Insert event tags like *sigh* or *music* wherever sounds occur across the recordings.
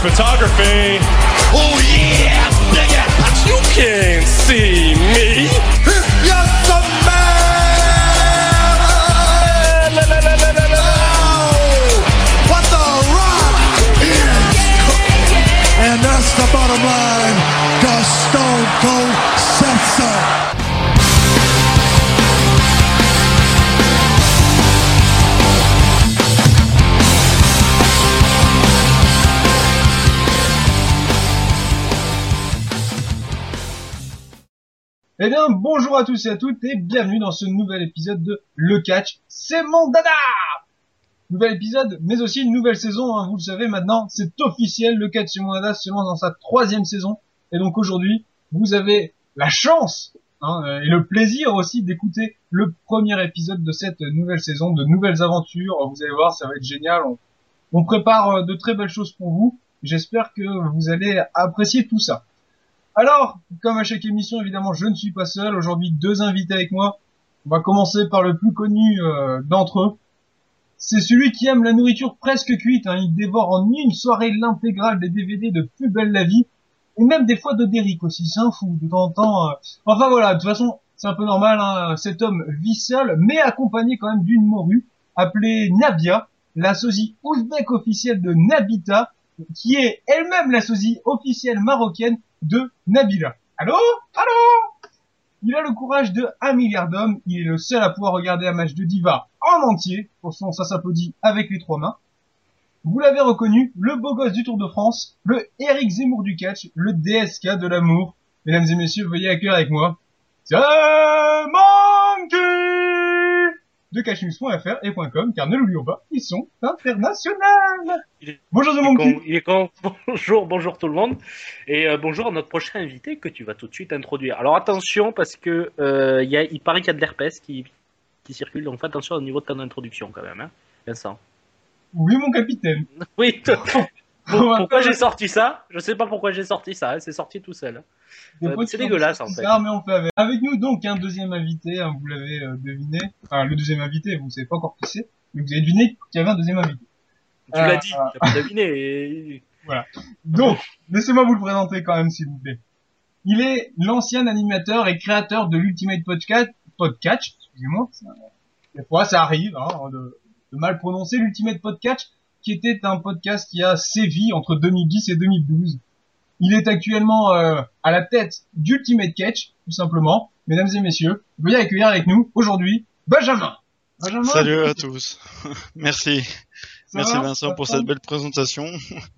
photography. Oh yeah, dig it. You can. Eh bien, bonjour à tous et à toutes et bienvenue dans ce nouvel épisode de Le Catch, c'est mon dada Nouvel épisode, mais aussi une nouvelle saison, hein, vous le savez maintenant, c'est officiel, Le Catch, c'est mon dada se lance dans sa troisième saison. Et donc aujourd'hui, vous avez la chance hein, euh, et le plaisir aussi d'écouter le premier épisode de cette nouvelle saison, de nouvelles aventures. Vous allez voir, ça va être génial. On, on prépare euh, de très belles choses pour vous. J'espère que vous allez apprécier tout ça. Alors, comme à chaque émission, évidemment, je ne suis pas seul. Aujourd'hui, deux invités avec moi. On va commencer par le plus connu euh, d'entre eux. C'est celui qui aime la nourriture presque cuite. hein. Il dévore en une soirée l'intégrale des DVD de Plus belle la vie. Et même des fois de Derrick aussi. C'est un fou. De temps en temps. euh. Enfin voilà, de toute façon, c'est un peu normal. hein. Cet homme vit seul, mais accompagné quand même d'une morue appelée Nabia, la sosie ouzbek officielle de Nabita, qui est elle-même la sosie officielle marocaine de Nabila. Allô? Allô? Il a le courage de un milliard d'hommes, il est le seul à pouvoir regarder un match de diva en entier, pour son ça s'applaudit avec les trois mains. Vous l'avez reconnu, le beau gosse du Tour de France, le Eric Zemmour du catch, le DSK de l'amour. Mesdames et messieurs, veuillez accueillir avec moi Monkey de catchnews.fr et .com, car ne l'oublions pas, ils sont internationaux. Bonjour il est con. *laughs* Bonjour, bonjour tout le monde. Et euh, bonjour à notre prochain invité que tu vas tout de suite introduire. Alors attention parce que euh, il y a, il paraît qu'il y a de l'herpès qui, qui circule, donc fais attention au niveau de ton introduction quand même, hein, Vincent. Oui, mon capitaine. *laughs* Oui, pourquoi j'ai sorti ça? Je sais pas pourquoi j'ai sorti ça, hein, c'est sorti tout seul. Euh, c'est dégueulasse, en fait. ça, mais on fait avec. Avec nous donc un deuxième invité, hein, vous l'avez euh, deviné. Enfin, le deuxième invité, vous savez pas encore qui c'est, mais vous avez deviné qu'il y avait un deuxième invité. Tu Euh, l'as dit, t'as pas deviné. et- *laughs* Donc, laissez-moi vous le présenter quand même, s'il vous plaît. Il est l'ancien animateur et créateur de l'Ultimate Podcast, Podcatch, excusez-moi. Des fois, ça arrive, hein, de, de mal prononcer l'Ultimate Podcast, qui était un podcast qui a sévi entre 2010 et 2012. Il est actuellement euh, à la tête d'Ultimate Catch, tout simplement. Mesdames et messieurs, veuillez accueillir avec nous aujourd'hui Benjamin. Benjamin. Salut à tous. *laughs* Merci. ça Merci va Vincent pour cette belle présentation.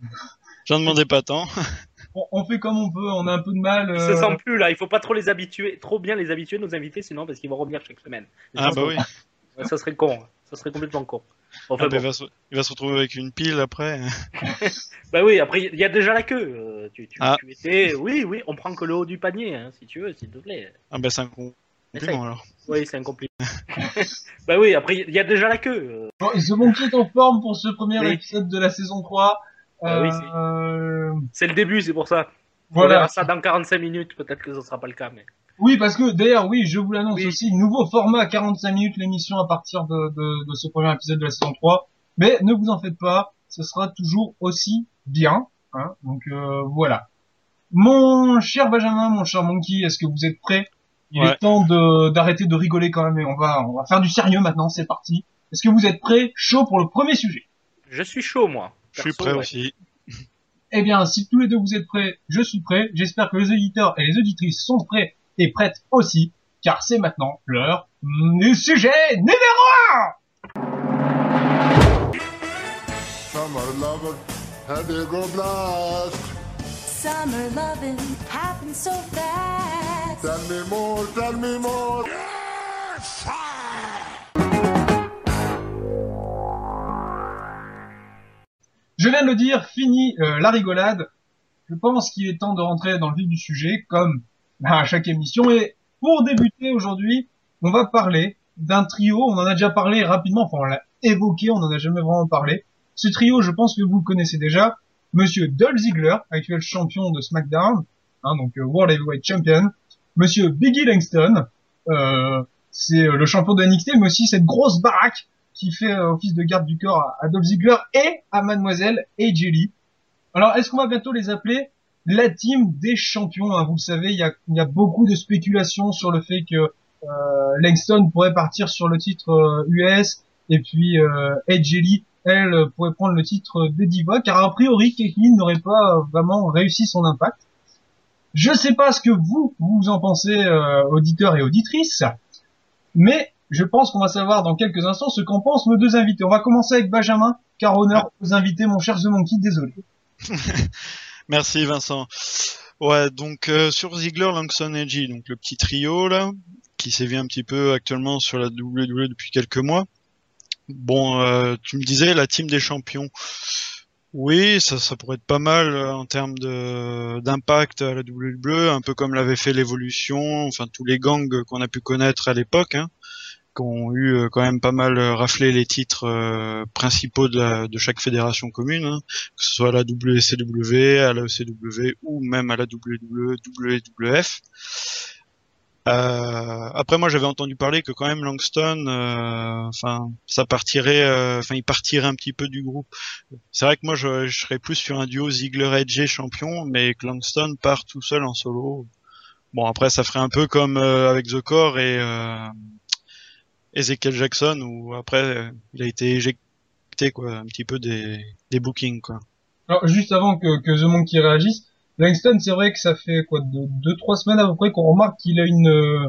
*laughs* J'en demandais pas tant. *laughs* on, on fait comme on peut, on a un peu de mal. Ils euh, se sentent plus là, il faut pas trop les habituer, trop bien les habituer nos invités, sinon parce qu'ils vont revenir chaque semaine. Ah bah oui. Ça serait con, hein. ça serait complètement con. Enfin, Ah bon. il, va se... il va se retrouver avec une pile après. *laughs* Bah oui, après il y a déjà la queue. euh, tu, tu, Ah. tu étais, oui, oui, on prend que le haut du panier, hein, si tu veux, s'il te plaît. Ah bah c'est un compliment alors. Oui, c'est un compliment. *laughs* bah oui, après il y a déjà la queue. euh. Bon, The Monkey est en forme pour ce premier Oui. épisode de la saison 3. Ah oui, Euh, C'est le début, c'est pour ça. On voilà. verra ça dans 45 minutes, peut-être que ce sera pas le cas, mais. Oui, parce que d'ailleurs, oui, je vous l'annonce Oui. aussi, nouveau format 45 minutes l'émission à partir de, de, de ce premier épisode de la saison 3. Mais ne vous en faites pas, ce sera toujours aussi bien. Hein, donc euh, voilà. Mon cher Benjamin, mon cher Monkey, est-ce que vous êtes prêts? Il Ouais. est temps de d'arrêter de rigoler quand même et on va on va faire du sérieux maintenant. C'est parti. Est-ce que vous êtes prêts? Chaud pour le premier sujet Je suis chaud, moi. Je suis prêt ouais. aussi. Eh bien, si tous les deux vous êtes prêts, je suis prêt. J'espère que les auditeurs et les auditrices sont prêts et prêtes aussi, car c'est maintenant l'heure du sujet numéro 1 Summer lover, and they go blast. Summer loving happens so fast. Tell me more, tell me more. Je viens de le dire, fini euh, la rigolade. Je pense qu'il est temps de rentrer dans le vif du sujet, comme *laughs* à chaque émission. Et pour débuter aujourd'hui, on va parler d'un trio. On en a déjà parlé rapidement, enfin on l'a évoqué, on n'en a jamais vraiment parlé. Ce trio, je pense que vous le connaissez déjà. Monsieur Dolph Ziggler, actuel champion de SmackDown, hein, donc euh, World Heavyweight Champion. Monsieur Biggie Langston, euh, c'est euh, le champion de NXT, mais aussi cette grosse baraque qui fait euh, office de garde du corps à, Dolph Ziggler et à Mademoiselle AJ Lee. Alors, est-ce qu'on va bientôt les appeler la team des champions hein Vous le savez, il y a, y a beaucoup de spéculations sur le fait que euh, Langston pourrait partir sur le titre euh, US et puis euh, Lee, elle, pourrait prendre le titre des Divas, car a priori, Caitlyn n'aurait pas vraiment réussi son impact. Je sais pas ce que vous, vous en pensez, euh, auditeurs et auditrices, mais je pense qu'on va savoir dans quelques instants ce qu'en pensent nos deux invités. On va commencer avec Benjamin, car honneur aux invités, mon cher The Monkey, désolé. *laughs* Merci Vincent. Ouais, donc euh, sur Ziggler, Langston et G, donc le petit trio là, qui sévit un petit peu actuellement sur la WWE depuis quelques mois. Bon, euh, tu me disais la team des champions. Oui, ça, pourrait être pas mal euh, en termes de d'impact à la WWE, un peu comme l'avait fait l'évolution, enfin tous les gangs qu'on a pu connaître à l'époque, hein, qui ont eu euh, quand même pas mal euh, raflé les titres euh, principaux de, chaque fédération commune, hein, que ce soit à la WCW, à la ECW ou même à la WWF. Après moi j'avais entendu parler que quand même Langston, enfin ça partirait, enfin il partirait un petit peu du groupe. C'est vrai que moi je, je serais plus sur un duo Ziggler Edge champion, mais que Langston part tout seul en solo. Bon après ça ferait un peu comme avec The Core et Ezekiel Jackson où après euh, il a été éjecté quoi, un petit peu des, des bookings quoi. Alors, juste avant que, que The Monkey réagisse, Langston, c'est vrai que ça fait quoi, deux, deux trois semaines à peu près qu'on remarque qu'il a une, euh,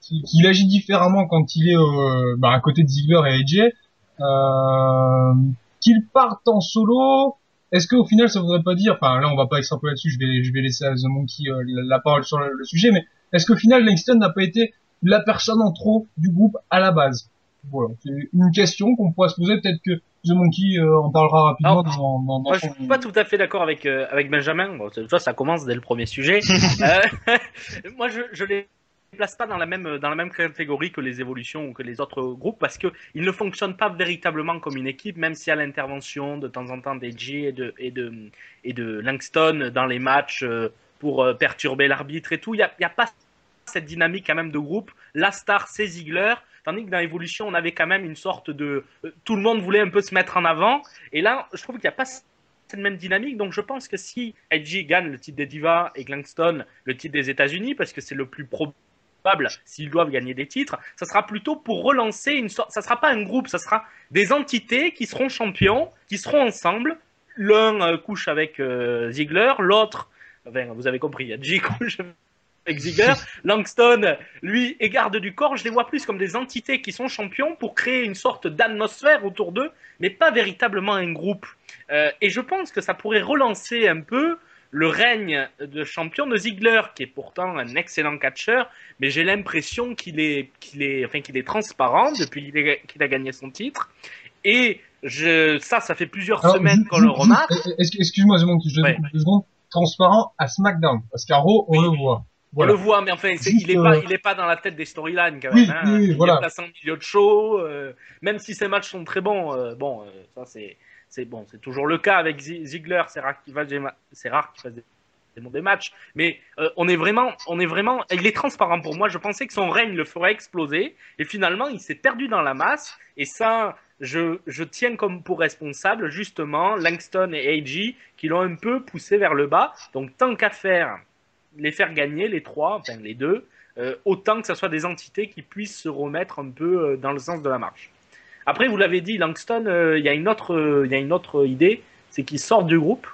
qu'il agit différemment quand il est euh, bah, à côté de Ziggler et AJ. Euh, qu'il parte en solo. Est-ce qu'au final, ça voudrait pas dire, enfin là, on va pas extrapoler là-dessus. Je vais, je vais laisser à The Monkey euh, la, la parole sur le, le sujet, mais est-ce qu'au final, Langston n'a pas été la personne en trop du groupe à la base Voilà, c'est une question qu'on pourrait se poser. Peut-être que The Monkey euh, en parlera rapidement Alors, dans, dans, dans Moi, je son- suis pas tout à fait d'accord avec euh, avec Benjamin. Bon, tu vois, ça commence dès le premier sujet. *laughs* Euh, *laughs* moi, je je les place pas dans la même dans la même catégorie que les évolutions ou que les autres groupes parce que ils ne fonctionnent pas véritablement comme une équipe, même s'il y a l'intervention de temps en temps d'Edgy et de et de et de Langston dans les matchs pour perturber l'arbitre et tout. Il y a, y a pas cette dynamique quand même de groupe. La star, c'est Ziggler. Tandis que dans l'évolution, on avait quand même une sorte de... euh, Tout le monde voulait un peu se mettre en avant. Et là, je trouve qu'il n'y a pas cette même dynamique. Donc je pense que si Edgy gagne le titre des Divas et Langston le titre des États-Unis, parce que c'est le plus probable s'ils doivent gagner des titres, ça sera plutôt pour relancer une sorte. Ça sera pas un groupe, ça sera des entités qui seront champions, qui seront ensemble. L'un euh, couche avec euh, Ziggler, l'autre, enfin, vous avez compris, Edgy *laughs* couche avec Ziggler. Langston, lui, est garde du corps. Je les vois plus comme des entités qui sont champions pour créer une sorte d'atmosphère autour d'eux, mais pas véritablement un groupe. Euh, et je pense que ça pourrait relancer un peu le règne de champion de Ziggler, qui est pourtant un excellent catcheur, mais j'ai l'impression qu'il est, qu'il est, enfin, qu'il est transparent depuis qu'il a gagné son titre. Et je, ça, ça fait plusieurs Alors, semaines qu'on le remarque. Excuse-moi, je te Ouais, secondes. Transparent à SmackDown. Parce qu'à Raw, on Oui, le oui. On le voit, mais enfin, c'est- Juste, il est pas, euh, il est pas dans la tête des storylines quand Oui, même. hein. oui, il voilà. est placé en milieu de show. euh, même si ses matchs sont très bons, euh, bon, euh, ça c'est, c'est bon, c'est toujours le cas avec Zi- Ziggler. C'est rare qu'il fasse des, c'est rare qu'il fasse des, matchs, mais euh, on est vraiment, on est vraiment, il est transparent pour moi. Je pensais que son règne le ferait exploser, et finalement, il s'est perdu dans la masse. Et ça, je, je tiens comme pour responsable justement Langston et AG qui l'ont un peu poussé vers le bas. Donc tant qu'à faire les faire gagner, les trois, enfin les deux, euh, autant que ce soit des entités qui puissent se remettre un peu euh, dans le sens de la marche. Après, vous l'avez dit, Langston, euh, il y a une autre, euh, y a une autre idée, c'est qu'il sort du groupe.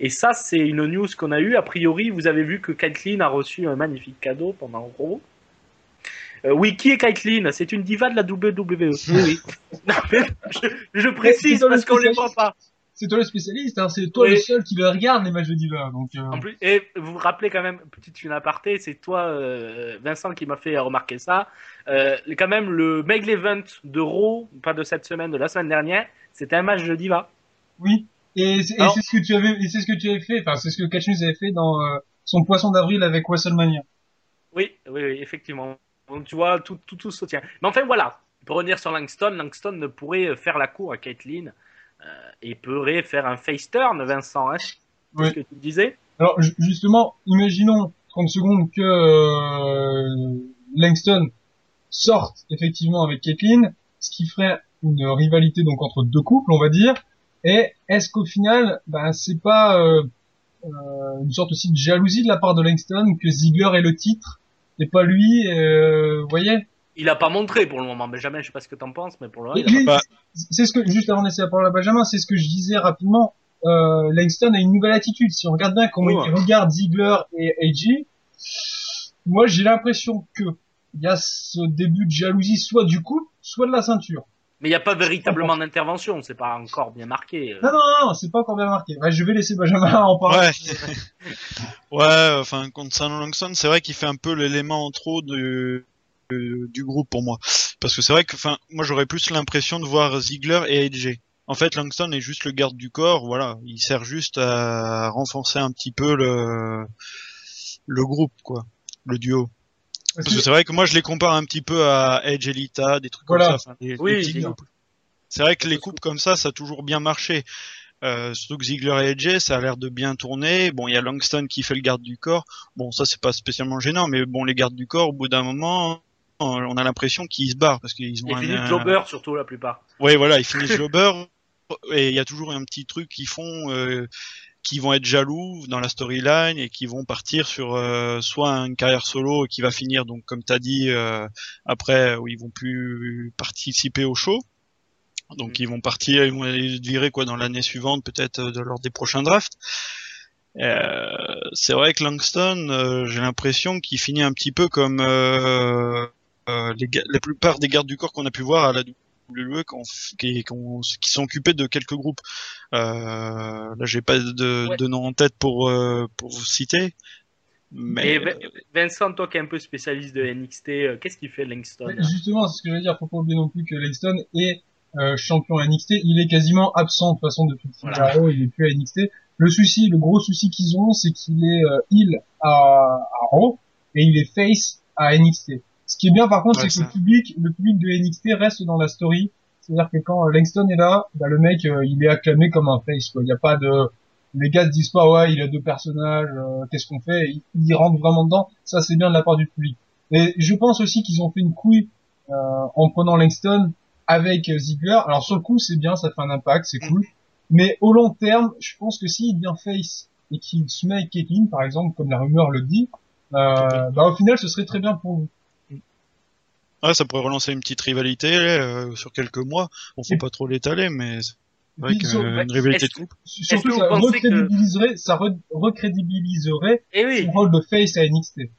Et ça, c'est une news qu'on a eue. A priori, vous avez vu que Kathleen a reçu un magnifique cadeau pendant Raw. Euh, oui, qui est Kathleen C'est une diva de la WWE. Oui, oui. *laughs* Non, mais je, je précise parce qu'on les spécial. voit pas. C'est toi le spécialiste, hein, c'est toi le seul qui le regarde les matchs de diva. Donc, euh, En plus, et vous vous rappelez quand même, petite une aparté, c'est toi, euh, Vincent, qui m'a fait remarquer ça. Euh, quand même, le Main Event de Raw, pas de cette semaine, de la semaine dernière, c'était un match de diva. oui. Et c'est ce que tu avais, et c'est ce que tu avais fait. Enfin, c'est ce que Catch News avait fait dans son poisson d'avril avec WrestleMania. Oui, oui, oui, effectivement. Donc tu vois, tout, tout, tout se tient. Mais enfin voilà, pour revenir sur Langston, Langston ne pourrait faire la cour à Caitlyn et pourrait faire un face turn, Vincent. Hein Oui. ce que tu disais Alors ju- justement, imaginons 30 secondes que euh, Langston sorte effectivement avec Caitlyn, ce qui ferait une rivalité donc entre deux couples, on va dire. Et est-ce qu'au final, ben c'est pas euh, euh, une sorte aussi de jalousie de la part de Langston que Ziggler ait le titre et pas lui, euh, vous voyez? Il a pas montré pour le moment, Benjamin, je sais pas ce que t'en penses, mais pour le moment, pas- C'est ce que juste avant de laisser la parole à Benjamin, c'est ce que je disais rapidement. Euh, Langston a une nouvelle attitude. Si on regarde bien comment Ouais. il regarde Ziggler et AJ, moi j'ai l'impression que il y a ce début de jalousie soit du couple, soit de la ceinture. Mais il n'y a pas véritablement d'intervention, c'est pas encore bien marqué. euh. Non non non, non, c'est pas encore bien marqué. Ouais, je vais laisser Benjamin en parler. Ouais. *laughs* ouais, enfin, concernant Langston, c'est vrai qu'il fait un peu l'élément en trop de, de- du groupe pour moi. Parce que c'est vrai que, enfin, moi j'aurais plus l'impression de voir Ziggler et AJ. En fait, Langston est juste le garde du corps, voilà. Il sert juste à renforcer un petit peu le, le groupe, quoi. Le duo. Parce que c'est vrai que moi je les compare un petit peu à Edge et Lita, des trucs Voilà. comme ça. enfin, des- des Oui, petits dis- groupes. C'est vrai que les coupes comme ça, ça a toujours bien marché. Euh, surtout que Ziggler et Edge, ça a l'air de bien tourner. Bon, il y a Langston qui fait le garde du corps. Bon, ça c'est pas spécialement gênant, mais bon, les gardes du corps, au bout d'un moment, on a l'impression qu'ils se barrent parce qu'ils ont un- Philippe Jobber, surtout la plupart. Ouais, voilà, ils finissent *laughs* jobber et il y a toujours un petit truc qu'ils font, euh, qui vont être jaloux dans la storyline et qui vont partir sur euh, soit une carrière solo qui va finir donc comme t'as dit euh, après où ils vont plus participer au show. Donc ils vont partir, ils vont être virés quoi dans l'année suivante peut-être euh, de- lors des prochains drafts. Euh, c'est vrai que Langston, j'ai l'impression qu'il finit un petit peu comme euh, les la plupart des gardes du corps qu'on a pu voir à la WWE qui, qu'on- qui sont occupés de quelques groupes. Euh, là, j'ai pas de, Ouais. de nom en tête pour euh, pour vous citer. Mais Et Vin- Vincent, toi qui es un peu spécialiste de NXT, euh, qu'est-ce qu'il fait Langston Mais Justement, c'est ce que je veux dire. Faut pas oublier non plus que Langston est euh, champion NXT. Il est quasiment absent de toute façon depuis Voilà. à Raw, il est plus à NXT. Le souci, le gros souci qu'ils ont, c'est qu'il est euh, heel à, à Raw et il est face à NXT. Ce qui est bien par contre, Ouais, c'est que le public, le public de NXT reste dans la story. C'est-à-dire que quand euh, Langston est là, bah, le mec, euh, il est acclamé comme un face. Quoi. Il n'y a pas de, les gars se disent pas ouais, il a deux personnages, euh, qu'est-ce qu'on fait? Ils, ils rentrent vraiment dedans. Ça, c'est bien de la part du public. Et je pense aussi qu'ils ont fait une couille euh, en prenant Langston avec Ziggler. Alors sur le coup, c'est bien, ça fait un impact, c'est cool. Mais au long terme, je pense que s'il devient face et qu'il se met avec Caitlyn, par exemple, comme la rumeur le dit, euh, bah au final, ce serait très bien pour vous. Ouais, ça pourrait relancer une petite rivalité euh, sur quelques mois. On faut pas trop l'étaler, mais c'est vrai Puis, que sur- euh, ouais, une rivalité de couple. Surtout, que ça que- recrédibiliserait, ça re- recrédibiliserait Eh oui, son rôle de face à NXT.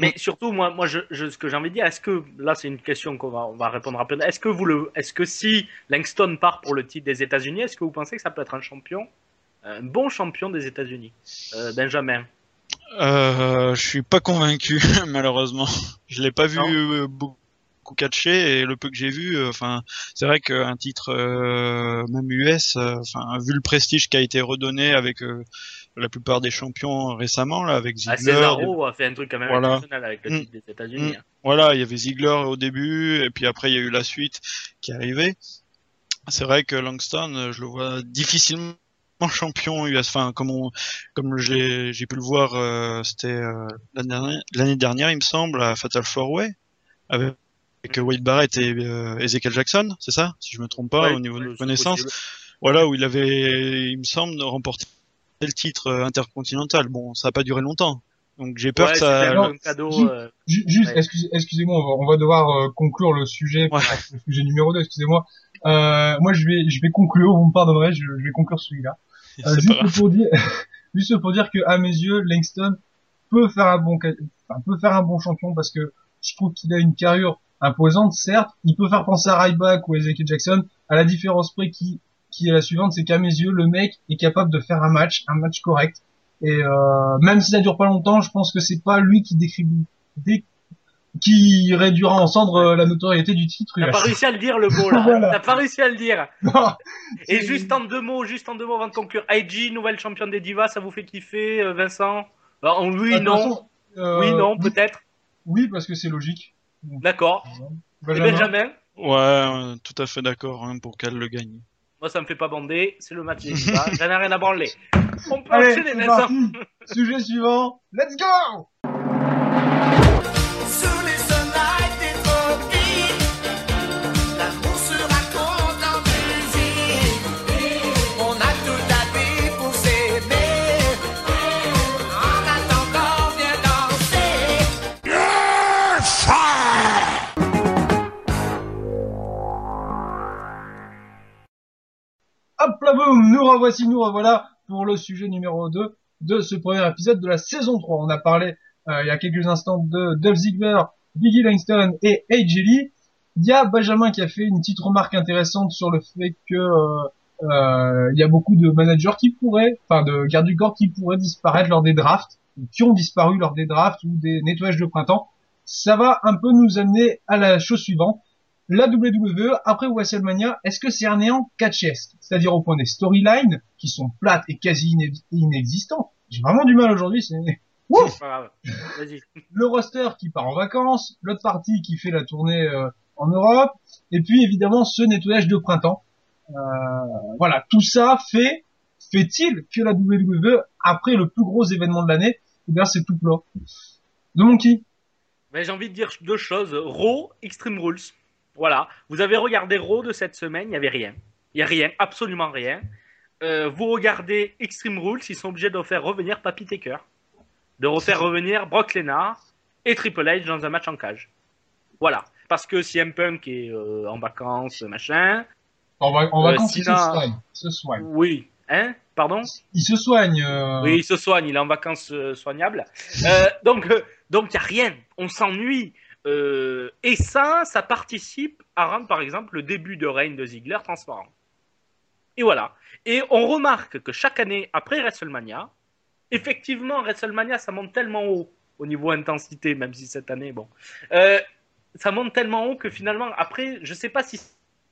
mais surtout, moi, moi je, je- ce que j'ai envie de dire, est-ce que, là c'est une question qu'on va, on va répondre rapidement, est-ce que vous le, est-ce que si Langston part pour le titre des États-Unis, est-ce que vous pensez que ça peut être un champion, un bon champion des États-Unis euh, Benjamin? Euh, je suis pas convaincu, *laughs* malheureusement. Je l'ai pas vu Non. euh, beaucoup catché et le peu que j'ai vu, euh, enfin, c'est vrai qu'un titre euh, même US, euh, enfin, vu le prestige qui a été redonné avec la plupart des champions récemment là, avec ah, Ziggler, Cesaro a fait un truc quand même Voilà. avec le Mm. titre des États-Unis. Mm. hein. Voilà, il y avait Ziggler au début, et puis après il y a eu la suite qui est arrivée. C'est vrai que Langston, je le vois difficilement champion US. Enfin, comme on, comme j'ai pu le voir, euh, c'était euh, l'année dernière, l'année dernière, il me semble, à Fatal Four Way, avec avec Wade Barrett et euh, Ezekiel Jackson, c'est ça, si je me trompe pas Ouais, au niveau de connaissance. possible. Voilà, où il avait, il me semble, remporté le titre euh, intercontinental. Bon, ça a pas duré longtemps. Donc j'ai peur Ouais, que ça. Non, cadeau. euh, Ju- Juste, excusez-moi, on va, on va devoir euh, conclure le sujet, Ouais. le sujet numéro 2, excusez-moi. Euh, moi, je vais, je vais conclure, vous me pardonnerez, je, je vais conclure celui-là. Euh, juste pour dire, *laughs* juste pour dire que à mes yeux, Langston peut faire un bon, enfin, peut faire un bon champion parce que je trouve qu'il a une carrure imposante, certes. Il peut faire penser à Ryback ou à Ezekiel Jackson, à la différence près qu'il qui est la suivante, c'est qu'à mes yeux, le mec est capable de faire un match, un match correct. Et euh, même si ça dure pas longtemps, je pense que c'est pas lui qui décrit, dé- qui réduira en cendres euh, la notoriété du titre. T'as pas réussi à le dire le mot là. *laughs* Voilà. T'as pas réussi à le dire. *laughs* Non, Et juste en deux mots, juste en deux mots avant de conclure. IG, nouvelle championne des divas, ça vous fait kiffer, euh, Vincent? Alors, Oui, non. façon, euh, oui, non, oui, peut-être. Oui, parce que c'est logique. D'accord. Et Benjamin. Benjamin Ouais, tout à fait d'accord hein, pour qu'elle le gagne. Moi, ça me fait pas bander, c'est le match des. *laughs* J'en ai rien à branler. On peut Allez, enchaîner. Sujet suivant. Let's go nous revoici, nous revoilà pour le sujet numéro 2 de ce premier épisode de la saison 3. On a parlé euh, il y a quelques instants de Dolph Ziggler, Biggie Langston et AJ Lee. Il y a Benjamin qui a fait une petite remarque intéressante sur le fait que euh, euh, il y a beaucoup de managers qui pourraient, enfin de gardes du corps qui pourraient disparaître lors des drafts, ou qui ont disparu lors des drafts ou des nettoyages de printemps. Ça va un peu nous amener à la chose suivante la WWE après WrestleMania, est-ce que c'est un néant catchesque C'est-à-dire au point des storylines qui sont plates et quasi inex- inexistantes. J'ai vraiment du mal aujourd'hui. C'est C'est pas grave. Vas-y. *laughs* le roster qui part en vacances, l'autre partie qui fait la tournée euh, en Europe, et puis évidemment ce nettoyage de printemps. Euh, voilà, tout ça fait fait-il que la WWE après le plus gros événement de l'année, eh bien c'est tout plat. De Monkey. Mais j'ai envie de dire deux choses. Raw, Extreme Rules. Voilà. Vous avez regardé Raw de cette semaine, il n'y avait rien. Il n'y a rien, absolument rien. Euh, vous regardez Extreme Rules, ils sont obligés de faire revenir Papy Taker, de refaire revenir Brock Lesnar et Triple H dans un match en cage. Voilà. Parce que CM Punk est euh, en vacances, machin. En, va- en Euh, vacances, il se soigne. Il se soigne. Oui. Hein? Pardon? Il se soigne. euh, Oui, il se soigne, il est en vacances euh, soignables. Euh, donc, euh, donc il n'y a rien. On s'ennuie. Euh, et ça, ça participe à rendre, par exemple, le début de règne de Ziggler transparent. Et voilà. Et on remarque que chaque année, après WrestleMania, effectivement, WrestleMania, ça monte tellement haut au niveau intensité, même si cette année, bon, euh, ça monte tellement haut que finalement, après, je sais pas si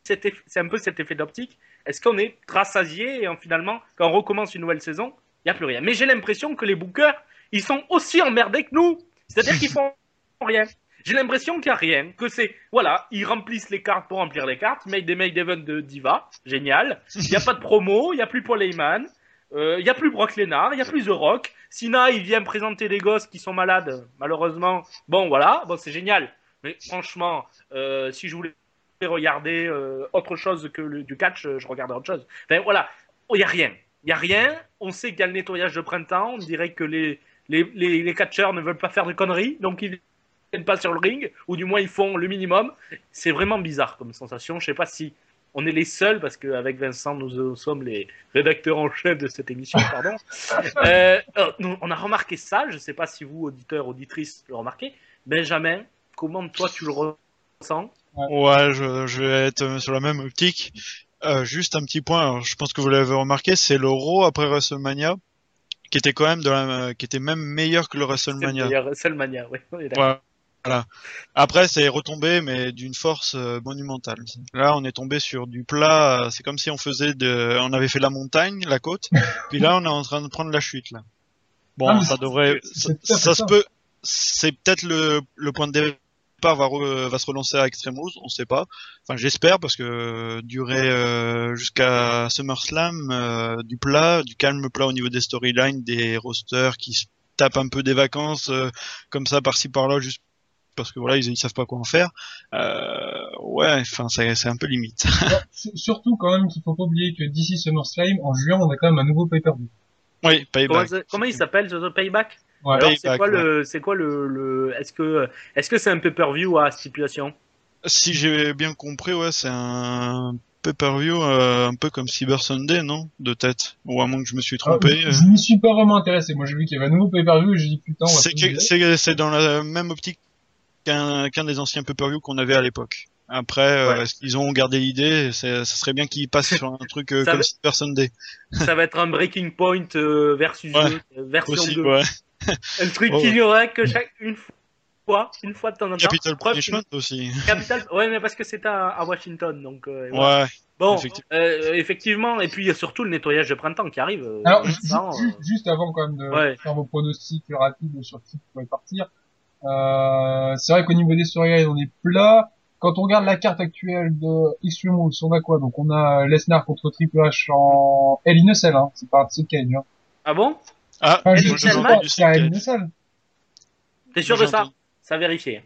c'est un peu cet effet d'optique. Est-ce qu'on est rassasié et en, finalement, quand on recommence une nouvelle saison, il n'y a plus rien. Mais j'ai l'impression que les bookers, ils sont aussi emmerdés que nous. C'est-à-dire qu'ils font rien. J'ai l'impression qu'il n'y a rien. Que c'est, voilà, ils remplissent les cartes pour remplir les cartes. Ils mettent des main event de Diva. Génial. Il n'y a pas de promo. Il n'y a plus Paul Heyman. euh, Il n'y a plus Brock Lesnar. Il n'y a plus The Rock. Sina, il vient présenter des gosses qui sont malades. Malheureusement. Bon, voilà. Bon, c'est génial. Mais franchement, euh, si je voulais regarder euh, autre chose que du catch, euh, je regarderais autre chose. Enfin, voilà. Il n'y a rien. Il n'y a rien. On sait qu'il y a le nettoyage de printemps. On dirait que les, les, les, les catcheurs ne veulent pas faire de conneries. Donc, ils pas sur le ring. Ou du moins, ils font le minimum. C'est vraiment bizarre comme sensation. Je sais pas si on est les seuls, parce qu'avec Vincent, nous sommes les rédacteurs en chef de cette émission, *laughs* pardon. Euh, nous, on a remarqué ça. Je sais pas si vous, auditeurs, auditrices, le remarquez. Benjamin, comment toi tu le ressens? Ouais, je, je vais être sur la même optique. Euh, juste un petit point, alors, je pense que vous l'avez remarqué, c'est le Raw après WrestleMania, qui était quand même de la, qui était même meilleur que le WrestleMania. le meilleur WrestleMania, oui. Ouais, voilà. Après, c'est retombé, mais d'une force euh, monumentale. Là, on est tombé sur du plat. euh, C'est comme si on faisait de, on avait fait la montagne, la côte, *laughs* puis là, on est en train de prendre la chute là. Bon, Ah, ça devrait, ça, se peut. C'est peut-être le, le point de départ va, re- va se relancer à Extreme Rules, on sait pas. Enfin, j'espère parce que euh, durer euh, jusqu'à SummerSlam, euh, du plat, du calme plat au niveau des storylines, des rosters qui se tapent un peu des vacances comme ça par-ci par-là juste parce que voilà ils, ils savent pas quoi en faire. Euh, ouais, enfin c'est c'est un peu limite. *laughs* Surtout quand même qu'il faut pas oublier que d'ici SummerSlam, en juin, on a quand même un nouveau pay-per-view. oui, Comment, payback. ça- comment il s'appelle The Payback? Ouais. Alors, c'est quoi ouais. le, c'est quoi le, le est-ce que, est-ce que c'est un pay-per-view à stipulation Si j'ai bien compris, ouais, c'est un pay-per-view euh, un peu comme Cyber Sunday, non? De tête. Ou à moins que je me suis Ah, trompé. euh. je m'y suis pas vraiment intéressé. Moi, j'ai vu qu'il y avait un nouveau pay-per-view et j'ai dit putain, c'est dans la même optique qu'un des anciens pay-per-view qu'on avait à l'époque. Après, euh, Ouais. est-ce qu'ils ont gardé l'idée? C'est- Ça serait bien qu'ils passent sur un truc euh, comme Super Sunday. Ça va être un breaking point euh, versus Ouais. 2, euh, version Aussi, 2. ouais. *laughs* Un truc Ouais, qu'il ouais. y aurait que chaque une fois, une fois de temps en temps. Capital Punishment aussi. Capital, ouais, mais parce que c'était à, à Washington, donc. euh, Ouais. Bon, effectivement. euh, effectivement, et puis il y a surtout le nettoyage de printemps qui arrive. Alors, juste avant quand même de Ouais. faire vos pronostics rapides sur qui pourrait partir, euh, c'est vrai qu'au niveau des storylines, on est plat. Quand on regarde la carte actuelle de Extreme Rules, on a quoi? Donc on a Lesnar contre Triple H en Hell in a Cell, hein. c'est pas c'est Cage. Hein. Ah bon? Ah, Enfin, je Cell pas, entendu c'est un Steel Hell in a Cage. Cell. T'es sûr de ça? Ça a vérifié.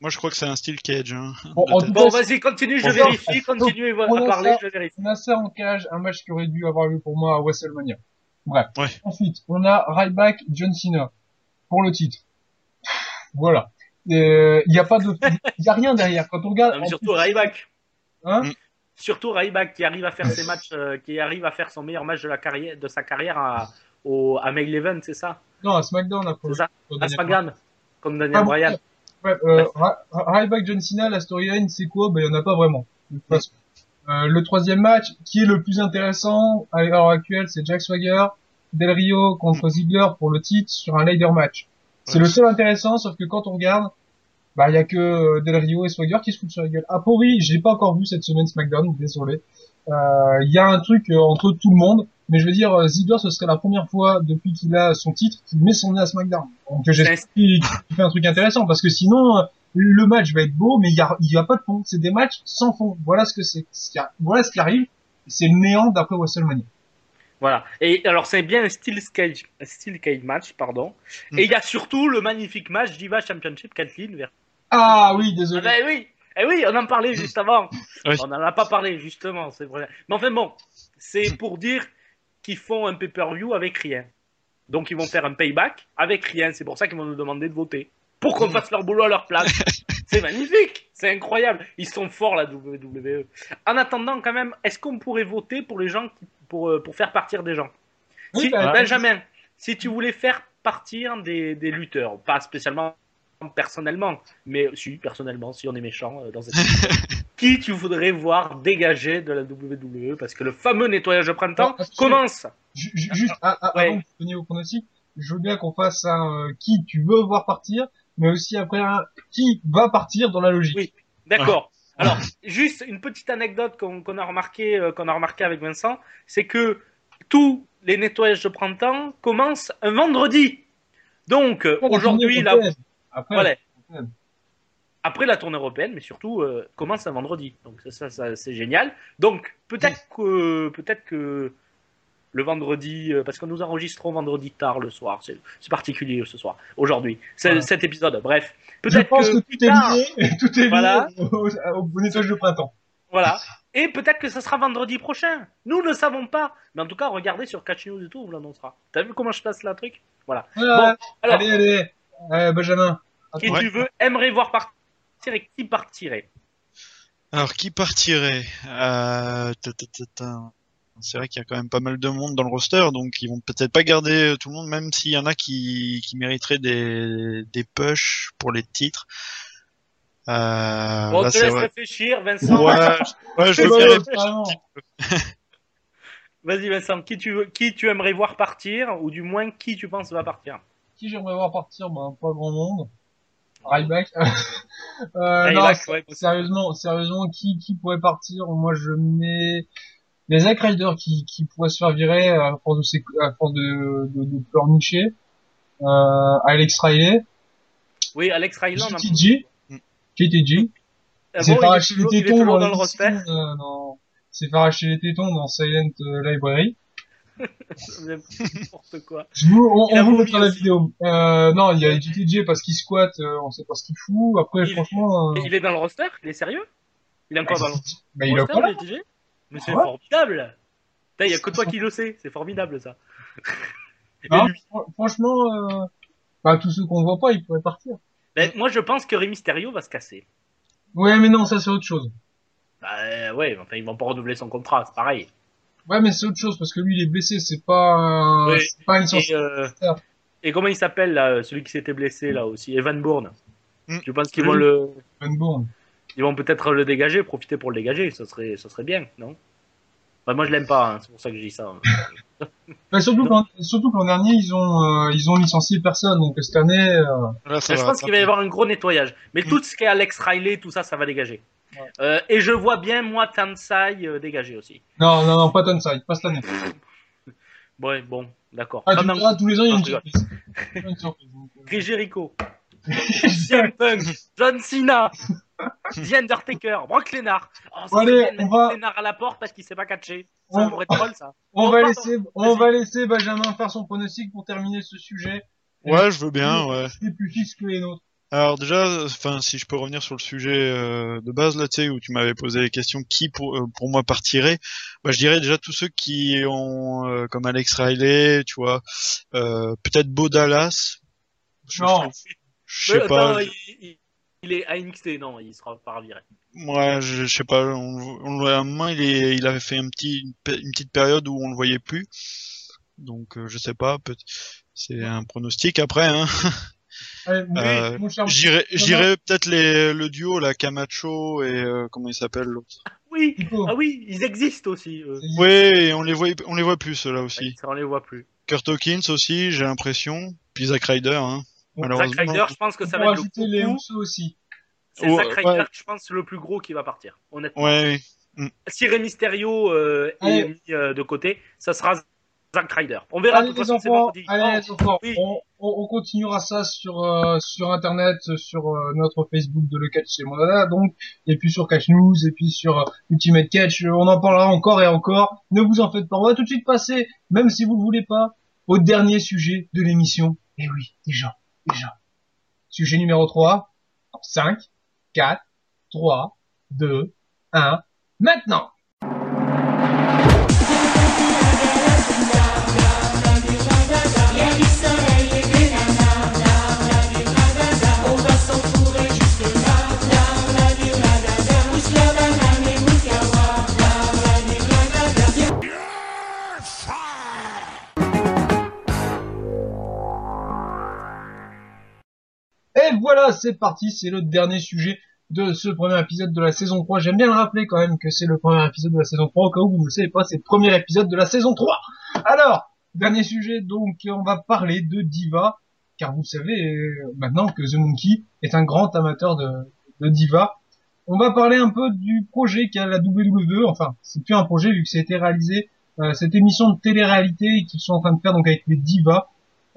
Moi, je crois que c'est un Steel Cage. Hein, Bon, vas-y, continue, je vérifie, donc, continue à on a parler, ça. je vérifie. On a ça en cage, un match qui aurait dû avoir lieu pour moi à WrestleMania. Bref. Ouais. Ensuite, on a Ryback, John Cena pour le titre. Voilà. Il y a pas de, il *laughs* y a rien derrière. Quand on regarde, Non, surtout plus, Ryback. hein, Mm. Surtout Ryback qui arrive à faire ses matchs, euh, qui arrive à faire son meilleur match de la carrière, de sa carrière à, au, à Main Event, c'est ça? Non, à SmackDown après. C'est ça À SmackDown, comme Daniel Ah, Bryan. Ouais, euh, Ryback, John Cena, la storyline, c'est quoi? Ben, il y en a pas vraiment. De toute façon. Euh, le troisième match, qui est le plus intéressant à l'heure actuelle, c'est Jack Swagger, Del Rio contre Ziggler pour le titre sur un ladder match. C'est le seul intéressant, sauf que quand on regarde, bah, il y a que euh, Del Rio et Swagger qui se foutent sur la gueule. Apori, je l'ai pas encore vu cette semaine SmackDown, désolé. Euh, Il y a un truc euh, entre tout le monde, mais je veux dire, Ziggler, ce serait la première fois depuis qu'il a son titre qu'il met son nez à SmackDown. Donc j'espère qu'il fait un truc intéressant, parce que sinon, le match va être beau, mais il y a, pas de fond. C'est des matchs sans fond. Voilà ce que c'est. Voilà ce qui arrive. C'est le néant d'après WrestleMania. Voilà. Et alors, c'est bien un steel cage, un steel cage match, pardon. Mm. Et il y a surtout le magnifique match Diva Championship Kathleen vers. Ah oui, Ah désolé. ben oui, eh oui, on en parlait juste avant. *laughs* Oui. On n'en a pas parlé justement, c'est vrai. Mais enfin bon, c'est pour dire qu'ils font un pay-per-view avec rien. Donc ils vont faire un payback avec rien. C'est pour ça qu'ils vont nous demander de voter pour qu'on fasse leur boulot à leur place. *laughs* c'est magnifique, c'est incroyable. Ils sont forts la WWE. En attendant quand même, est-ce qu'on pourrait voter pour les gens qui, pour euh, pour faire partir des gens Oui, si, bah, Benjamin, si tu voulais faire partir des, des lutteurs, pas spécialement personnellement, mais si personnellement, si on est méchant euh, dans cette *laughs* qui tu voudrais voir dégager de la WWE Parce que le fameux nettoyage de printemps Non, absolument. commence. Ju- ju- Juste à- à- Ouais. avant que vous vos pronostics, je veux bien qu'on fasse un euh, qui tu veux voir partir, mais aussi après un qui va partir dans la logique. Oui. D'accord. Alors, juste une petite anecdote qu'on qu'on a remarqué, euh, qu'on a remarqué avec Vincent, c'est que tous les nettoyages de printemps commencent un vendredi. Donc euh, aujourd'hui, la. Après, voilà. européenne. après la tournée européenne, mais surtout euh, commence un vendredi. Donc ça, ça, ça, c'est génial. Donc peut-être que peut-être que le vendredi, euh, parce que nous enregistrons vendredi tard le soir, c'est particulier ce soir, aujourd'hui, Voilà. cet épisode. Bref, peut-être que, tout est tard, lié, *laughs* tout est lié Voilà. au, au, au nettoyage de printemps. Voilà. Et peut-être que ça sera vendredi prochain. Nous ne savons pas. Mais en tout cas, regardez sur Catch News et tout, on vous l'annoncera. T'as vu comment je passe la truc? Voilà. Voilà. Alors, allez, allez, Euh, Benjamin. qui tu veux aimerais voir partir et qui partirait? Alors, qui partirait? Euh. C'est vrai qu'il y a quand même pas mal de monde dans le roster, donc ils vont peut-être pas garder tout le monde, même s'il y en a qui, qui mériteraient des, des push pour les titres. Euh, On là, te laisse vrai. réfléchir, Vincent. Ouais, ouais, je veux réfléchir. *laughs* Vas-y, Vincent, qui tu, veux, qui tu aimerais voir partir, ou du moins qui tu penses va partir? Qui j'aimerais voir partir? Ben, pas grand monde. Ryback. *laughs* euh, non, Ryback, ouais, sérieusement, sérieusement, qui, qui pourrait partir? Moi, je mets les Zack Ryder qui, qui pourraient se faire virer à force de, s'éc- à force de, de, de pleurnicher. Euh, Alex Riley. Oui, Alex en- JTG. JTG. Ah C'est bon, est arracher les est tétons dans, dans le roster. euh, C'est faire arracher les tétons dans Silent euh, Library. *laughs* N'importe quoi. Je vous, on, on vous mettra la vidéo. Euh, non, il y a JTJ parce qu'il squatte, euh, on sait pas ce qu'il fout. Après, Il- franchement, euh, Et Il est dans le roster? Il est sérieux? Il est encore dans le bah, il est roster, pas là. Mais c'est Ouais. formidable Il y a que toi *laughs* qui le sais, c'est formidable ça. Fr- franchement, euh, bah, tous ceux qu'on voit pas, ils pourraient partir. Ben, moi je pense que Rey Mysterio va se casser. Ouais, mais non, ça c'est autre chose. Bah euh, ouais, enfin ils vont pas renouveler son contrat, c'est pareil. Ouais, mais c'est autre chose parce que lui, il est blessé, c'est pas, une. Et, euh, et comment il s'appelle là, celui qui s'était blessé là aussi, Evan Bourne. Mm. Tu penses qu'ils Oui. vont le. Van Bourne. Ils vont peut-être le dégager, profiter pour le dégager. Ça serait, ça serait bien, non? Enfin, Moi, je l'aime pas. hein, c'est pour ça que je dis ça. hein. *laughs* Bah, surtout que l'an- surtout que l'an dernier, ils ont, euh, ils ont licencié personne. Donc cette année, euh, Là, ça je va pense qu'il va y avoir un gros nettoyage. Mais tout ce qui est Alex Riley, tout ça, ça va dégager. Ouais. Euh, et je vois bien, moi, Tansai euh, dégager aussi. non, non, non, pas Tonside, pas cette année. *laughs* Ouais, bon, d'accord. Ah, tu diras, tous les ans, il y a une surprise. Chris Jericho, *laughs* CM Punk, John Cena, The Undertaker, Brock Lesnar. Oh, allez, on va- Lesnar à la porte parce qu'il sait pas catcher. Ça On- pourrait être drôle, ça. On Oh, va laisser, on va laisser Benjamin faire son pronostic pour terminer ce sujet. Ouais, je veux bien, ouais. C'est plus fixe que les nôtres. Alors déjà, enfin, si je peux revenir sur le sujet euh, de base là, tu sais, où tu m'avais posé les questions, qui pour, euh, pour moi partirait Bah, je dirais déjà tous ceux qui ont, euh, comme Alex Riley, tu vois, euh, peut-être Bo Dallas. Je, Non. je sais Mais, pas. non, il, il- il est à NXT, non, il sera pas reviré. Ouais, je, je sais pas. On, on le voit à un moment, il, est, il avait fait un petit, une, pe- une petite période où on le voyait plus. Donc, euh, je sais pas. C'est un pronostic après. Hein. Euh, dirais peut-être le duo, la Camacho et euh, comment il s'appelle l'autre? Oui, ah oui, ils existent aussi. eux. Ouais, on les voit, on les voit plus ceux-là Ouais, aussi. ça, on les voit plus. Kurt Hawkins aussi, j'ai l'impression. Puis Zack Ryder, hein. Zack Ryder, je pense que On ça va être le les aussi. C'est Ouais, Zack Ryder, ouais. je pense, le plus gros qui va partir. Honnêtement. Ouais. Si Rey Mysterio euh, est mis euh, de côté, ça sera Zack Ryder. On verra. Allez de toute les façon, c'est enfants, allez les enfants, oui. on, on, on continuera ça sur euh, sur internet, sur euh, notre Facebook de le catch chez Mondana donc, et puis sur Catch News, et puis sur Ultimate Catch, on en parlera encore et encore. Ne vous en faites pas, on va tout de suite passer, même si vous le voulez pas, au dernier sujet de l'émission. Et oui, déjà, déjà. Sujet numéro 3, 5, 4, 3, 2, 1, maintenant c'est parti, c'est le dernier sujet de ce premier épisode de la saison 3. J'aime bien le rappeler quand même que c'est le premier épisode de la saison 3, au cas où vous ne le savez pas, c'est le premier épisode de la saison 3. Alors, dernier sujet, donc on va parler de Diva, car vous savez euh, maintenant que The Monkey est un grand amateur de, de Diva. On va parler un peu du projet qu'a la WWE, enfin, c'est plus un projet vu que ça a été réalisé, euh, cette émission de télé-réalité qu'ils sont en train de faire donc avec les Divas.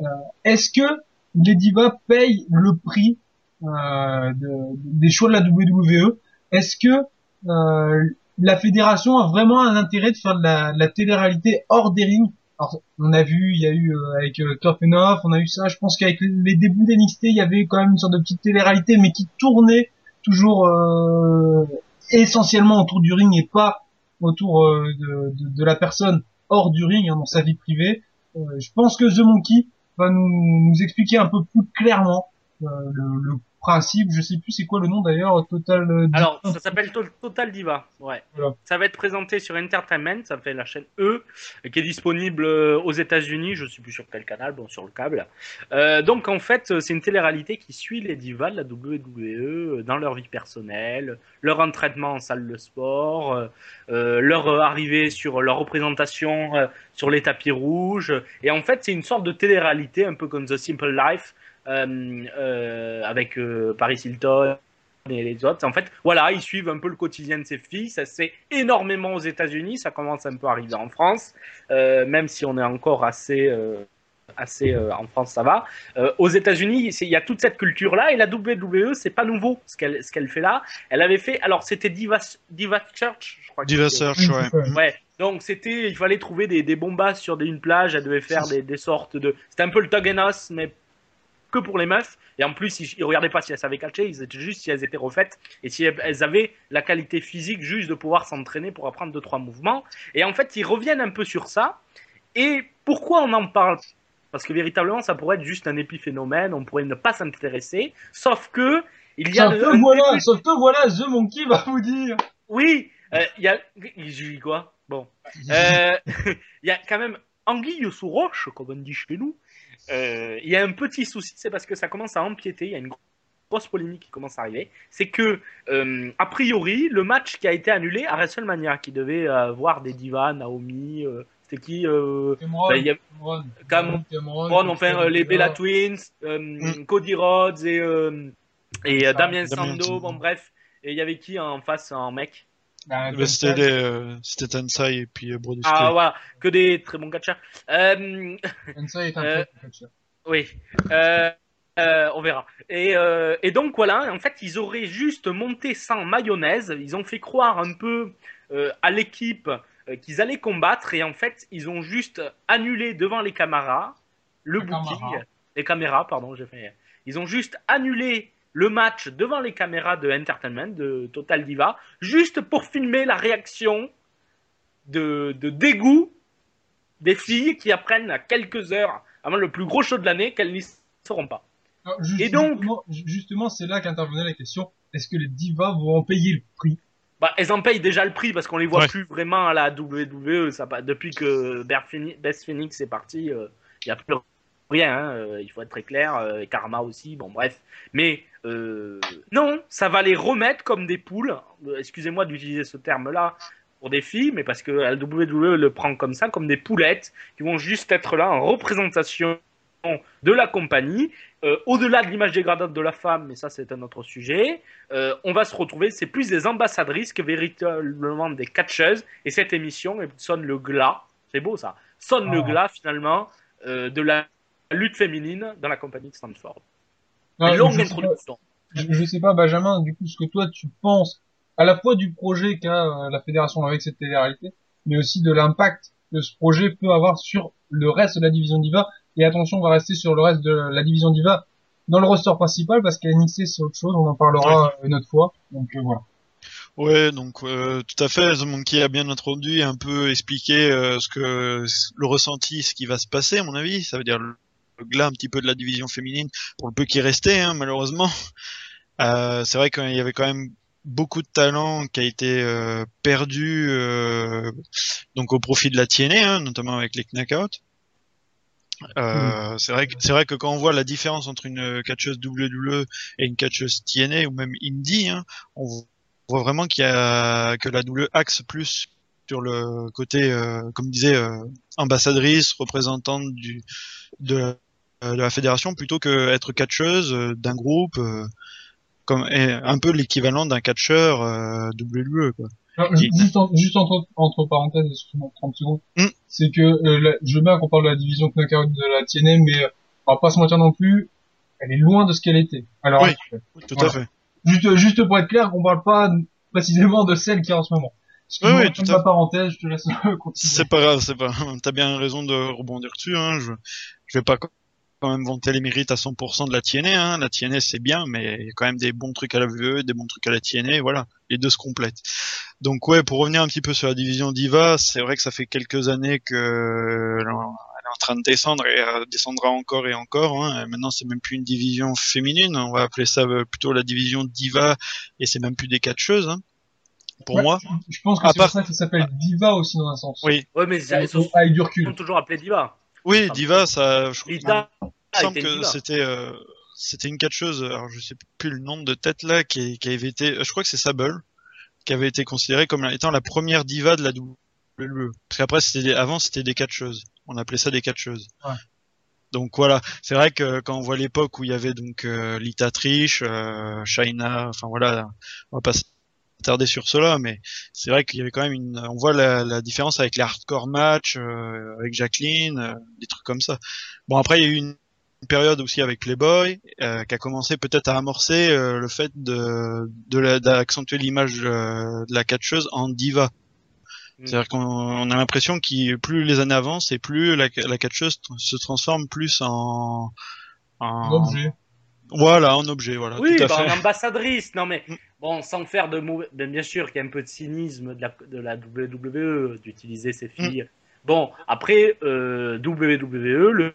Euh, Est-ce que les divas payent le prix de- des choix de la WWE. Est-ce que euh, la fédération a vraiment un intérêt de faire de la, de la télé-réalité hors des rings? Alors, on a vu, il y a eu euh, avec euh, Top and Off, on a eu ça. Je pense qu'avec les débuts d'NXT, il y avait quand même une sorte de petite télé-réalité, mais qui tournait toujours euh, essentiellement autour du ring et pas autour euh, de, de- de la personne hors du ring, hein, dans sa vie privée. Euh, je pense que The Monkey va nous, nous expliquer un peu plus clairement euh, le, le principe. Je sais plus c'est quoi le nom d'ailleurs. Total. euh, Alors, ça s'appelle To- Total Diva. Ouais. Voilà. Ça va être présenté sur Entertainment, ça fait la chaîne E, qui est disponible euh, aux États-Unis. Je sais plus sur quel canal, bon, sur le câble. Euh, donc, en fait, euh, c'est une télé-réalité qui suit les divas de la WWE euh, dans leur vie personnelle, leur entraînement en salle de sport, euh, euh, leur euh, arrivée sur leur représentation euh, sur les tapis rouges. Et en fait, c'est une sorte de télé-réalité, un peu comme The Simple Life, euh, euh, avec euh, Paris Hilton et les autres. En fait, voilà, ils suivent un peu le quotidien de ces filles. Ça se fait énormément aux États-Unis. Ça commence un peu à arriver en France, euh, même si on est encore assez. euh, assez euh, en France ça va Euh, aux États-Unis il y a toute cette culture là et la WWE c'est pas nouveau ce qu'elle ce qu'elle fait là elle avait fait alors c'était Diva Diva Church je crois Diva Oui, ouais. Ouais, donc c'était, il fallait trouver des, des bombasses sur des, une plage, elle devait faire des, des sortes de. C'était un peu le tug and us, mais que pour les meufs. Et en plus, ils, ils regardaient pas si elles savaient catcher, ils étaient juste si elles étaient refaites et si elles, avaient la qualité physique juste de pouvoir s'entraîner pour apprendre deux trois mouvements. Et en fait, ils reviennent un peu sur ça. Et pourquoi on en parle? Parce que véritablement, ça pourrait être juste un épiphénomène, on pourrait ne pas s'intéresser. Sauf que il y a Sauf le- que voilà, sauf que voilà, The Monkey va vous dire. oui, euh, il y a. Dis quoi? Bon. Euh, *laughs* Il y a quand même anguille sous roche, comme on dit chez nous. Euh, Il y a un petit souci, c'est parce que ça commence à empiéter. Il y a une grosse polémique qui commence à arriver, c'est que, euh, a priori, le match qui a été annulé à WrestleMania, qui devait euh, voir des divas, Naomi, c'était qui euh, Cameron, y a- Cameron, Cam- Cameron, Bon, enfin, les Bella Twins, Mm. Cody Rhodes et, et Damien Damien Sando, Sandow. bon bref. Et il y avait qui en face en mec? Bah, c'était euh, Tensai et puis euh, Brodus Ah voilà, que des très bons catcheurs. Euh, Tensai est un Euh, très bon catcheur. Oui, euh, euh, on verra. Et, euh, et donc voilà, en fait, ils auraient juste monté sans mayonnaise. Ils ont fait croire un peu euh, à l'équipe euh, qu'ils allaient combattre et en fait, ils ont juste annulé devant les caméras le Les booking, caméras. les caméras, pardon, j'ai fait. Ils ont juste annulé le match devant les caméras de Entertainment, de Total Diva, juste pour filmer la réaction de, de dégoût des filles qui apprennent à quelques heures avant le plus gros show de l'année qu'elles n'y seront pas. Alors, juste- Et donc- justement, justement, c'est là qu'intervenait la question est-ce que les divas vont en payer le prix? Bah, elles en payent déjà le prix parce qu'on les voit Ouais. plus vraiment à la WWE. Ça, depuis que Beth Phoenix, est parti, il n'y a plus rien. hein, euh, il faut être très clair. euh, Karma aussi. Bon, bref. Mais euh, non, ça va les remettre comme des poules. Excusez-moi d'utiliser ce terme-là pour des filles, mais parce que la WWE le prend comme ça, comme des poulettes qui vont juste être là en représentation de la compagnie, Euh, au-delà de l'image dégradante de la femme, mais ça c'est un autre sujet, euh, on va se retrouver, c'est plus des ambassadrices que véritablement des catcheuses, et cette émission elle sonne le glas, c'est beau ça, sonne le Ah. glas finalement euh, de la lutte féminine dans la compagnie de Stanford. Non, Longue je, sais pas, introduction. je, je sais pas, Benjamin, du coup, ce que toi tu penses à la fois du projet qu'a euh, la fédération avec cette télé-réalité, mais aussi de l'impact que ce projet peut avoir sur le reste de la division Diva. Et attention, on va rester sur le reste de la division Diva dans le roster principal parce qu'à NXT c'est autre chose, on en parlera euh, une autre fois. Donc euh, voilà. Ouais, donc euh, tout à fait. The Monkey a bien introduit, et un peu expliqué euh, ce que le ressenti, ce qui va se passer, à mon avis. Ça veut dire glas un petit peu de la division féminine pour le peu qui restait, hein, malheureusement. Euh, c'est vrai qu'il y avait quand même beaucoup de talent qui a été euh, perdu euh, donc au profit de la TNA, hein, notamment avec les knockouts. Euh, c'est vrai que c'est vrai que quand on voit la différence entre une catcheuse WWE et une catcheuse TNA ou même indie, hein, on voit vraiment qu'il y a que la WWE axe plus sur le côté, comme disait, ambassadrice, représentante du de, de la fédération, plutôt que être catcheuse euh, d'un groupe, euh, comme un peu l'équivalent d'un catcheur euh, WWE. Quoi. Juste, en- juste entre, entre parenthèses, excuse-moi, 30 secondes, Hmm. c'est que euh, la- je veux bien qu'on parle de la division knockout de la TNA, mais euh, on va pas se mentir non plus, elle est loin de ce qu'elle était. Alors, Oui. Tout Voilà. à fait. juste, juste pour être clair, qu'on parle pas précisément de celle qui est en ce moment. Oui, oui, tout à parenthèse, je te laisse *laughs* continuer. C'est pas grave, c'est pas. T'as bien raison de rebondir dessus. Hein. Je, je vais pas quand même vanter les mérites à 100% de la TNA. Hein. La TNA c'est bien, mais il y a quand même des bons trucs à la VE, des bons trucs à la TNA. et Voilà, les deux se complètent. Donc ouais, pour revenir un petit peu sur la division Diva, c'est vrai que ça fait quelques années que elle est en train de descendre et elle descendra encore et encore. Hein. Et Maintenant, c'est même plus une division féminine. On va appeler ça euh, plutôt la division Diva et c'est même plus des catcheuses. Hein. Pour Ouais, moi, Je pense que À c'est pour part- ça qu'il s'appelle Diva aussi dans un sens. oui, Ouais, mais ils sont, sont toujours appelés Diva. Oui, Enfin, Diva, ça. Je, Lita il me a semble que c'était euh, c'était une catcheuse, alors je sais plus le nombre de têtes là, qui, qui avait été, je crois que c'est Sable, qui avait été considérée comme étant la première diva de la WWE. Parce qu'après c'était des- avant c'était des catcheuses, on appelait ça des catcheuses. Ouais. Donc voilà, c'est vrai que quand on voit l'époque où il y avait donc euh, Lita Trish, euh, Shaina, enfin voilà, on va pas s'attarder sur cela, mais c'est vrai qu'il y avait quand même une, on voit la, la différence avec les hardcore matchs, euh, avec Jacqueline, euh, des trucs comme ça. Bon après il y a eu une une période aussi avec Playboy euh, qui a commencé peut-être à amorcer euh, le fait de de la- d'accentuer l'image euh, de la catcheuse en diva. Mm. C'est-à-dire qu'on on a l'impression que plus les années avancent et plus la, la catcheuse se transforme plus en, Un en objet. voilà en objet voilà Oui, tout à bah, fait. en ambassadrice. Non, mais Mm. Bon, sans faire de mauvais. bien sûr qu'il y a un peu de cynisme de la, de la WWE d'utiliser ces filles. Bon, après, euh, WWE, le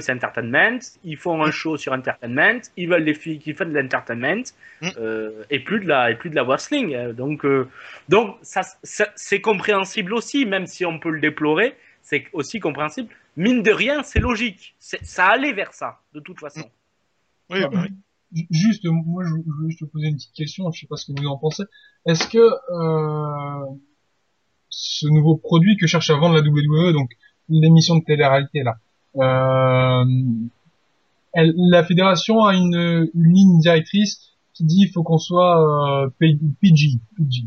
c'est Entertainment. Ils font un show sur Entertainment. Ils veulent des filles qui font de l'entertainment Mm. euh, et plus de la et plus de la wrestling. Euh, Donc, euh, donc ça, ça- c'est compréhensible aussi, même si on peut le déplorer. C'est aussi compréhensible. Mine de rien, c'est logique. Ça allait vers ça, de toute façon. Oui, bah oui. Ju- Juste, moi, je je voulais juste te poser une petite question, je sais pas ce que vous en pensez. Est-ce que euh, ce nouveau produit que cherche à vendre la WWE, donc l'émission de télé-réalité là, euh, elle- la fédération a une, une ligne directrice qui dit il faut qu'on soit euh, PG. PG.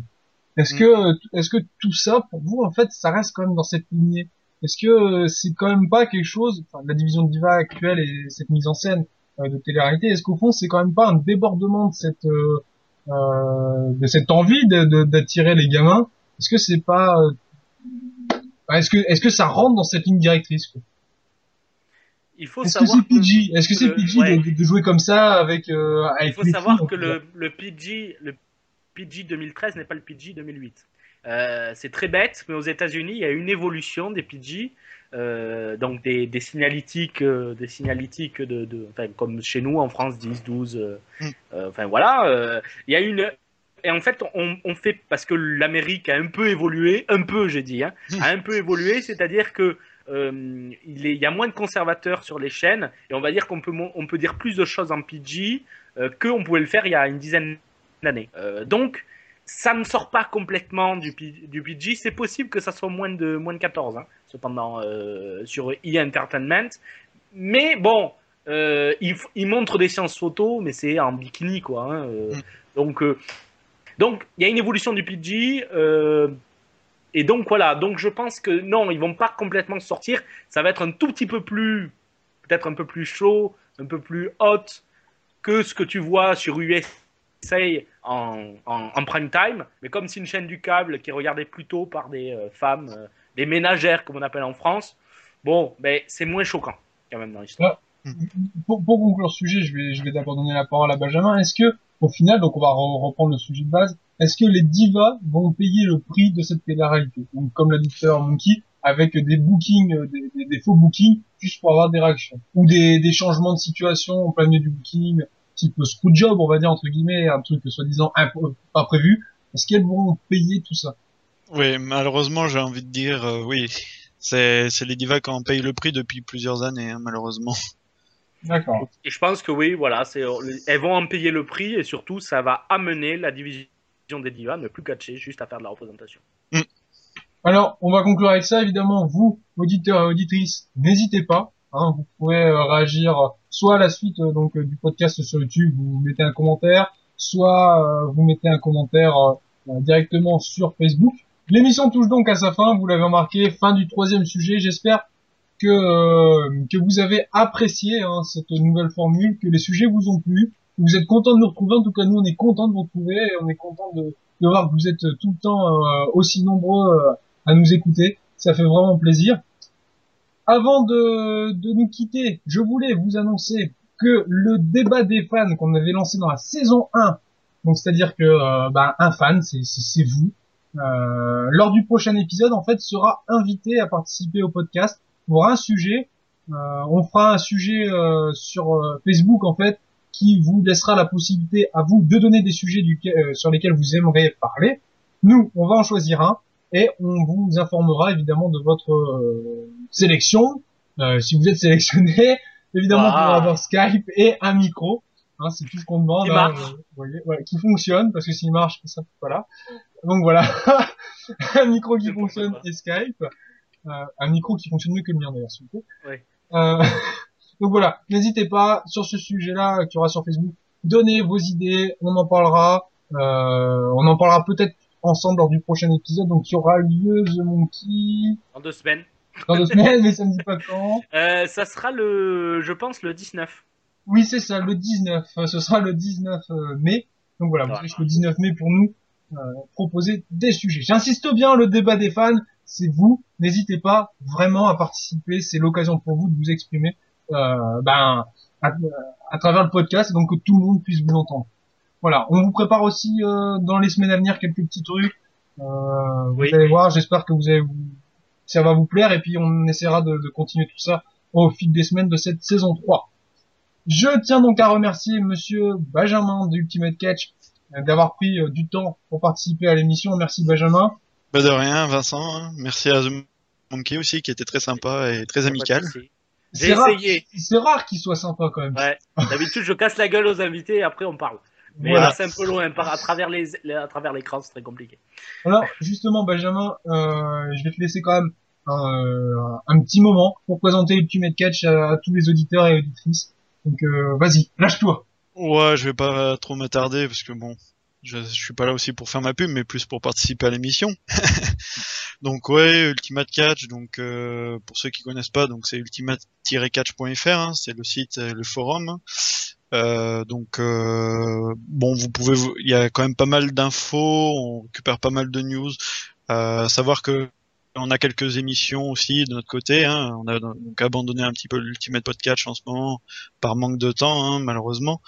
Est-ce Mm. que est-ce que tout ça pour vous en fait ça reste quand même dans cette lignée? Est-ce que c'est quand même pas quelque chose, enfin la division de Diva actuelle et cette mise en scène de télé-réalité, est-ce qu'au fond c'est quand même pas un débordement de cette euh, euh, de cette envie d'attirer les gamins? Est-ce que c'est pas euh, est-ce que est-ce que ça rentre dans cette ligne directrice quoi? Il faut Est-ce que c'est PG Est-ce que c'est PG ouais. de, de jouer comme ça avec euh, Il avec faut les savoir filles, que le, le PG, le PG 2013 n'est pas le PG 2008. Euh, c'est très bête, mais aux États-Unis, il y a une évolution des PG, euh, donc des, des signalétiques, euh, des signalétiques de, de- enfin, comme chez nous en France 10, 12, euh, Mm. enfin voilà, il y a une et en fait, on, on fait parce que l'Amérique a un peu évolué, un peu, j'ai dit, hein, a un peu évolué, c'est-à-dire que euh, il, est- il y a moins de conservateurs sur les chaînes et on va dire qu'on peut on peut dire plus de choses en PG euh, qu'on pouvait le faire il y a une dizaine d'années. Euh, donc ça ne sort pas complètement du, P- du PG. C'est possible que ça soit moins de moins de 14, hein, cependant euh, sur E Entertainment. Mais bon, euh, il, il montre des séances photos, mais c'est en bikini quoi. hein, euh, Mm. Donc euh, donc il y a une évolution du PG. et donc voilà, donc je pense que non, ils vont pas complètement sortir. Ça va être un tout petit peu plus, peut-être un peu plus chaud, un peu plus hot que ce que tu vois sur USA en, en, prime time. Mais comme c'est une chaîne du câble qui est regardée plutôt par des euh, femmes, euh, des ménagères comme on appelle en France, bon, ben c'est moins choquant quand même dans l'histoire. pour, conclure ce sujet, je vais, je vais d'abord donner la parole à Benjamin. Est-ce que, au final, donc on va re- reprendre le sujet de base, est-ce que les divas vont payer le prix de cette télé-réalité Donc, comme l'a dit tout Monkey, avec des bookings, euh, des, faux bookings, juste pour avoir des réactions. Ou des, des changements de situation en plein milieu du booking, type screwjob, on va dire, entre guillemets, un truc soi-disant pas prévu. Est-ce qu'elles vont payer tout ça? Oui, malheureusement, j'ai envie de dire euh, oui. C'est les divas qui en payent le prix depuis plusieurs années, hein, malheureusement. D'accord. Et je pense que oui, voilà, c'est, elles vont en payer le prix et surtout ça va amener la division des divas à ne plus catcher, juste à faire de la représentation. Alors, on va conclure avec ça, évidemment, vous, auditeurs et auditrices, n'hésitez pas, hein, vous pouvez euh, réagir soit à la suite euh, donc euh, du podcast sur YouTube, vous mettez un commentaire, soit vous mettez un commentaire directement sur Facebook. L'émission touche donc à sa fin, vous l'avez remarqué, fin du troisième sujet, j'espère que, que vous avez apprécié hein, cette nouvelle formule, que les sujets vous ont plu, que vous êtes content de nous retrouver, en tout cas nous on est content de vous retrouver, et on est content de, de voir que vous êtes tout le temps aussi nombreux à nous écouter. Ça fait vraiment plaisir. Avant de, de nous quitter, je voulais vous annoncer que le débat des fans qu'on avait lancé dans la saison 1, donc c'est-à-dire que euh, bah, un fan, c'est vous, euh, lors du prochain épisode, en fait, sera invité à participer au podcast pour un sujet. Euh, on fera un sujet euh, sur euh, Facebook, en fait, qui vous laissera la possibilité à vous de donner des sujets euh, sur lesquels vous aimeriez parler. Nous, on va en choisir un et on vous informera évidemment de votre euh, sélection. Euh, si vous êtes sélectionné, *laughs* évidemment, Ah. vous avoir Skype et un micro. Hein, c'est tout ce qu'on demande. Qui hein, euh, vous voyez, ouais, qui fonctionne, parce que s'il marche, ça, voilà. Donc voilà, *laughs* un micro qui fonctionne et Skype. Euh, un micro qui fonctionne mieux que le mien d'ailleurs, s'il vous plaît. Euh, *laughs* donc voilà, n'hésitez pas sur ce sujet-là qu'il y aura sur Facebook, donnez vos idées, on en parlera. Euh, on en parlera peut-être ensemble lors du prochain épisode, donc qui aura lieu The Monkey En deux semaines. dans deux semaines, mais ça me dit pas quand. Euh, ça sera le, je pense, le 19. Oui, c'est ça, le 19. Euh, Ce sera le 19 euh, mai. Donc voilà, vous Voilà. que le 19 mai pour nous euh, proposer des sujets. J'insiste bien, le débat des fans, c'est vous. N'hésitez pas vraiment à participer. C'est l'occasion pour vous de vous exprimer euh, ben, à, à travers le podcast, donc que tout le monde puisse vous entendre. Voilà, on vous prépare aussi euh, dans les semaines à venir quelques petits trucs. Euh, vous Oui. allez voir, j'espère que vous allez vous... ça va vous plaire et puis on essaiera de, de continuer tout ça au fil des semaines de cette saison 3. Je tiens donc à remercier monsieur Benjamin de Ultimate Catch euh, d'avoir pris du temps pour participer à l'émission. Merci Benjamin. Bah de rien, Vincent. hein. Merci à The Monkey aussi, qui était très sympa et très amical. Pas c'est rare, essayé. c'est rare qu'il soit sympa quand même. Ouais. D'habitude, je casse la gueule aux invités et après on parle. Mais Voilà. là, c'est un peu loin. Par, à travers les, les- à travers l'écran, c'est très compliqué. Alors, justement, Benjamin, euh, je vais te laisser quand même euh, un petit moment pour présenter Ultimate Catch à, à tous les auditeurs et auditrices. Donc, euh, vas-y, lâche-toi. Ouais, je vais pas trop m'attarder parce que bon, je, je suis pas là aussi pour faire ma pub, mais plus pour participer à l'émission. *laughs* donc ouais, Ultimate Catch. Donc euh, pour ceux qui connaissent pas, donc c'est ultimate-catch.fr, hein, c'est le site, le forum. Euh, donc euh, bon, vous pouvez, vous- il y a quand même pas mal d'infos, on récupère pas mal de news. Euh, savoir que on a quelques émissions aussi de notre côté. Hein, on a donc abandonné un petit peu l'Ultimate Podcast en ce moment par manque de temps, hein, malheureusement.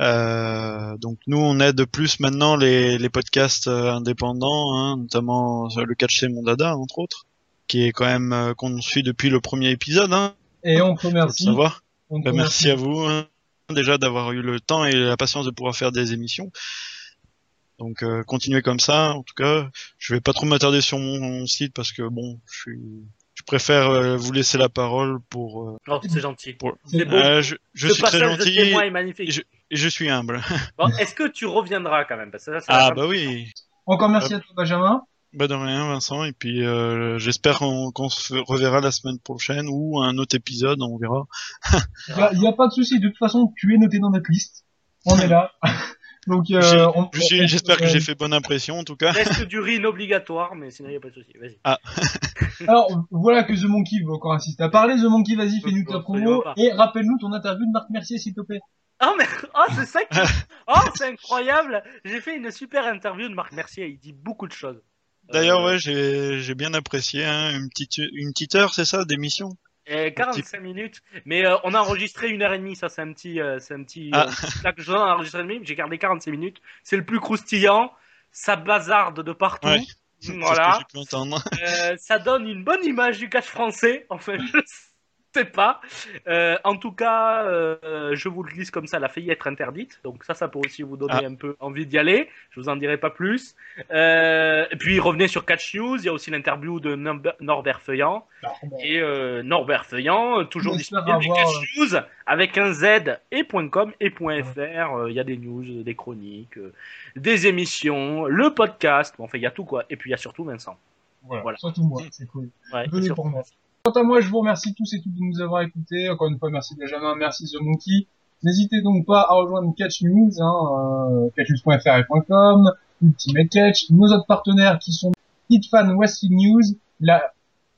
Euh, donc nous, on aide plus maintenant les, les podcasts euh, indépendants, hein, notamment euh, le Catch c'est mon dada, entre autres, qui est quand même euh, qu'on suit depuis le premier épisode. Hein, Et on le remercie. savoir. On Bah, merci à vous hein, déjà d'avoir eu le temps et la patience de pouvoir faire des émissions. Donc euh, continuez comme ça. En tout cas, je vais pas trop m'attarder sur mon, mon site parce que bon, je suis, je préfère euh, vous laisser la parole pour. euh, Oh, c'est gentil. pour... C'est beau. Euh, je suis très gentil témoin est magnifique. et je, et je suis humble. Bon, est-ce que tu reviendras quand même? Parce que ça, ça Ah bah oui. Encore merci à toi, Benjamin. Bah de rien, Vincent. Et puis euh, j'espère qu'on se reverra la semaine prochaine ou un autre épisode, on verra. Il *laughs* y a, pas de souci. De toute façon, tu es noté dans notre liste. On est là. *laughs* Donc, euh, J'espère que j'ai fait bonne impression en tout cas. Reste *laughs* d'urine obligatoire, mais sinon il n'y a pas de souci. Vas-y. Alors, voilà que The Monkey veut encore insister à parler. The Monkey, vas-y, fais-nous ta promo et rappelle-nous ton interview de Marc Mercier, s'il te plaît. Oh, mais... oh c'est ça qui... Oh, c'est incroyable J'ai fait une super interview de Marc Mercier, il dit beaucoup de choses. D'ailleurs, Euh, ouais, j'ai bien apprécié hein, une petite une petite heure, c'est ça, d'émission? euh, 45 minutes, mais euh, on a enregistré une heure et demie, ça c'est un petit, euh, c'est un petit, Ah. euh, enregistré une heure et demie, j'ai gardé 45 minutes, c'est le plus croustillant, ça bazarde de partout, Ouais. Voilà, *laughs* ce que j'ai pu entendre. Euh, ça donne une bonne image du catch français, enfin je *laughs* sais pas, Euh, en tout cas, euh, je vous le glisse comme ça, elle a failli être interdite, donc ça, ça peut aussi vous donner Ah. un peu envie d'y aller, je vous en dirai pas plus. Euh, et puis revenez sur Catch News, il y a aussi l'interview de Norbe- Norbert Feuillant, et euh, Norbert Feuillant, toujours disponible avoir, Catch News avec un Z et .com et .fr. euh, Il y a des news, des chroniques, euh, des émissions, le podcast. Bon, enfin, il y a tout quoi. Et puis il y a surtout Vincent. Voilà. Voilà. Surtout moi, c'est cool. Ouais, Venez pour moi. Quant à moi, je vous remercie tous et toutes de nous avoir écoutés. Encore une fois, merci Benjamin, merci The Monkey. N'hésitez donc pas à rejoindre Catch News, hein, euh, catchnews.fr et Ultimate Catch, nos autres partenaires qui sont Hitfan Wrestling News, la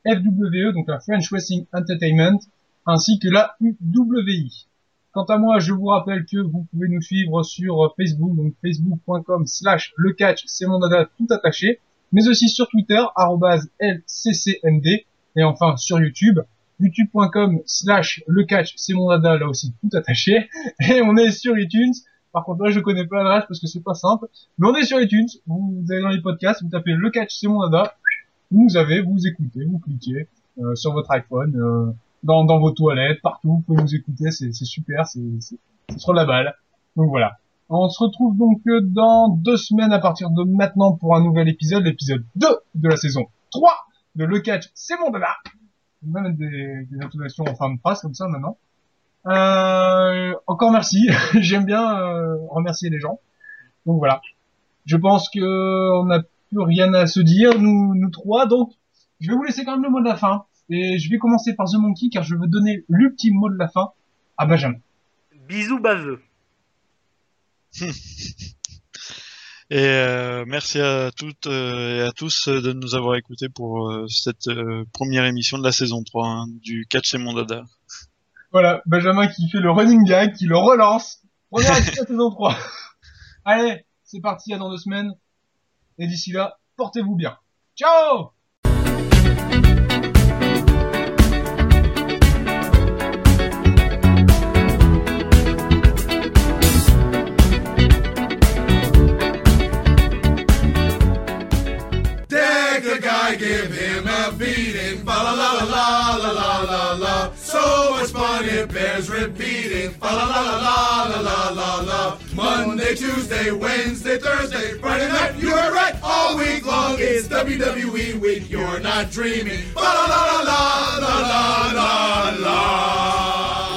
FWE, donc la French Wrestling Entertainment, ainsi que la UWI. Quant à moi, je vous rappelle que vous pouvez nous suivre sur Facebook, donc facebook.com slash le catch, c'est mon dada tout attaché, mais aussi sur Twitter, arrobase LCCMD, et enfin sur YouTube, youtube.com slash le catch, c'est mon dada, là aussi tout attaché, *laughs* et on est sur iTunes, par contre là je connais pas l'adresse parce que c'est pas simple, mais on est sur iTunes, vous, allez dans les podcasts, vous tapez le catch, c'est mon dada, vous avez, vous écoutez, vous cliquez euh, sur votre iPhone, euh, dans, dans vos toilettes, partout, vous pouvez nous écouter, c'est super, c'est trop la balle. Donc voilà. On se retrouve donc euh, dans deux semaines à partir de maintenant pour un nouvel épisode, l'épisode 2 de la saison 3 de Le Catch, c'est mon dada. On va mettre des, des intonations en fin de phrase comme ça maintenant. Euh, encore merci, *laughs* j'aime bien euh, remercier les gens. Donc voilà. Je pense que on n'a plus rien à se dire, nous, nous trois, donc je vais vous laisser quand même le mot de la fin. Et je vais commencer par The Monkey car je veux donner l'ultime mot de la fin à Benjamin. Bisous baveux. *laughs* Et euh, merci à toutes euh, et à tous euh, de nous avoir écoutés pour euh, cette première émission de la saison 3 hein, du Catch c'est mon dada. Voilà, Benjamin qui fait le running gag, qui le relance. Première épisode de la saison 3. *laughs* Allez, c'est parti, à dans deux semaines. Et d'ici là, portez-vous bien. Ciao it bears repeating. Fa la la la la la la la Monday, Tuesday, Wednesday, Thursday, Friday night. You were right. All week long it's WWE week. You're not dreaming. Fa la la la la la la la.